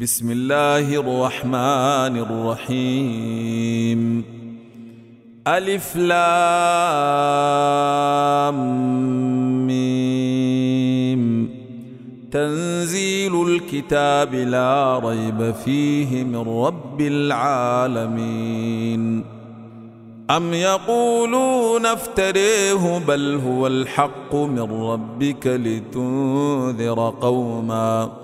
بسم الله الرحمن الرحيم ألف لام ميم تنزيل الكتاب لا ريب فيه من رب العالمين أم يقولون افتريه بل هو الحق من ربك لتنذر قوماً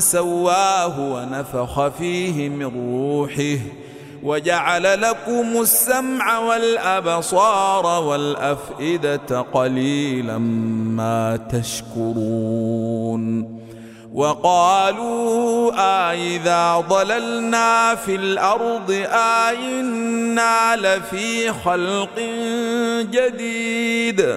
سواه ونفخ فيه من روحه وجعل لكم السمع والأبصار والأفئدة قليلا ما تشكرون وقالوا أإذا ضللنا في الأرض أئنا لفي خلق جديد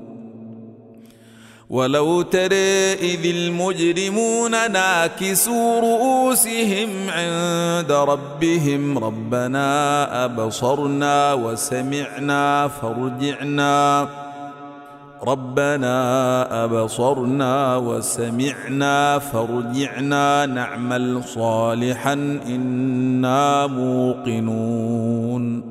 ولو ترى إذ المجرمون ناكسوا رؤوسهم عند ربهم ربنا أبصرنا وسمعنا فارجعنا. ربنا أبصرنا وسمعنا فارجعنا نعمل صالحا إنا موقنون.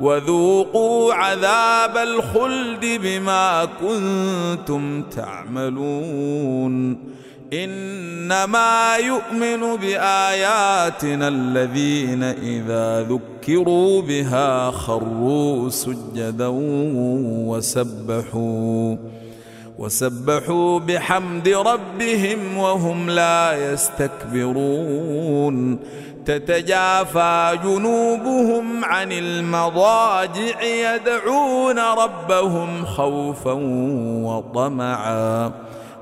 وذوقوا عذاب الخلد بما كنتم تعملون. إنما يؤمن بآياتنا الذين إذا ذكروا بها خروا سجدا وسبحوا. وسبحوا بحمد ربهم وهم لا يستكبرون. تتجافى جنوبهم عن المضاجع يدعون ربهم خوفا وطمعا.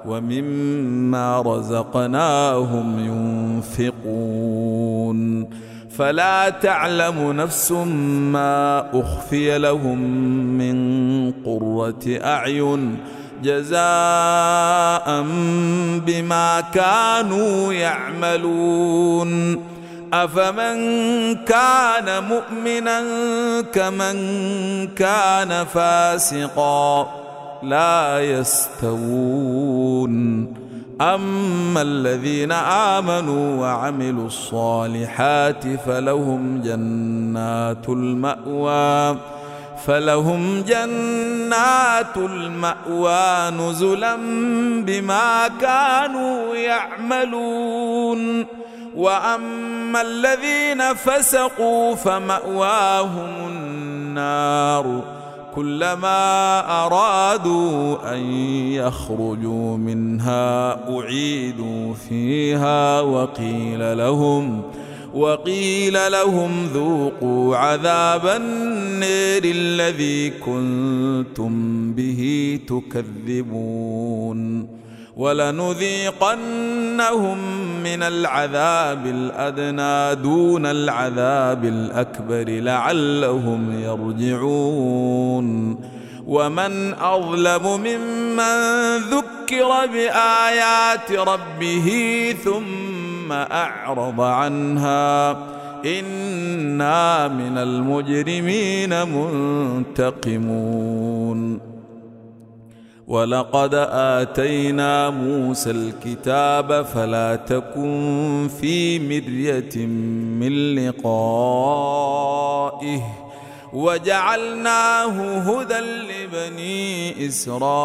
ومما رزقناهم ينفقون. فلا تعلم نفس ما أخفي لهم من قرة أعين جزاء بما كانوا يعملون. أفمن كان مؤمنا كمن كان فاسقا لا يستوون. أما الذين آمنوا وعملوا الصالحات فلهم جنات المأوى. فلهم جنات المأوى نزلا بما كانوا يعملون. وأما الذين فسقوا فمأواهم النار. كلما أرادوا أن يخرجوا منها أعيدوا فيها وقيل لهم وقيل لهم ذوقوا عذاب النير الذي كنتم به تكذبون ولنذيقنهم من العذاب الأدنى دون العذاب الأكبر لعلهم يرجعون ومن أظلم ممن ذكر بآيات ربه ثم أعرض عنها. إنا من المجرمين منتقمون. ولقد آتينا موسى الكتاب فلا تكن في مرية من لقائه. وجعلناه هدى لبني إسرائيل.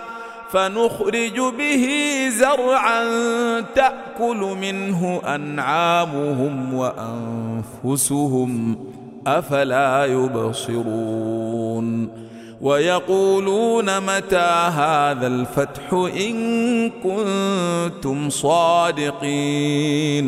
فنخرج به زرعا تأكل منه أنعامهم وأنفسهم أفلا يبصرون. ويقولون متى هذا الفتح إن كنتم صادقين.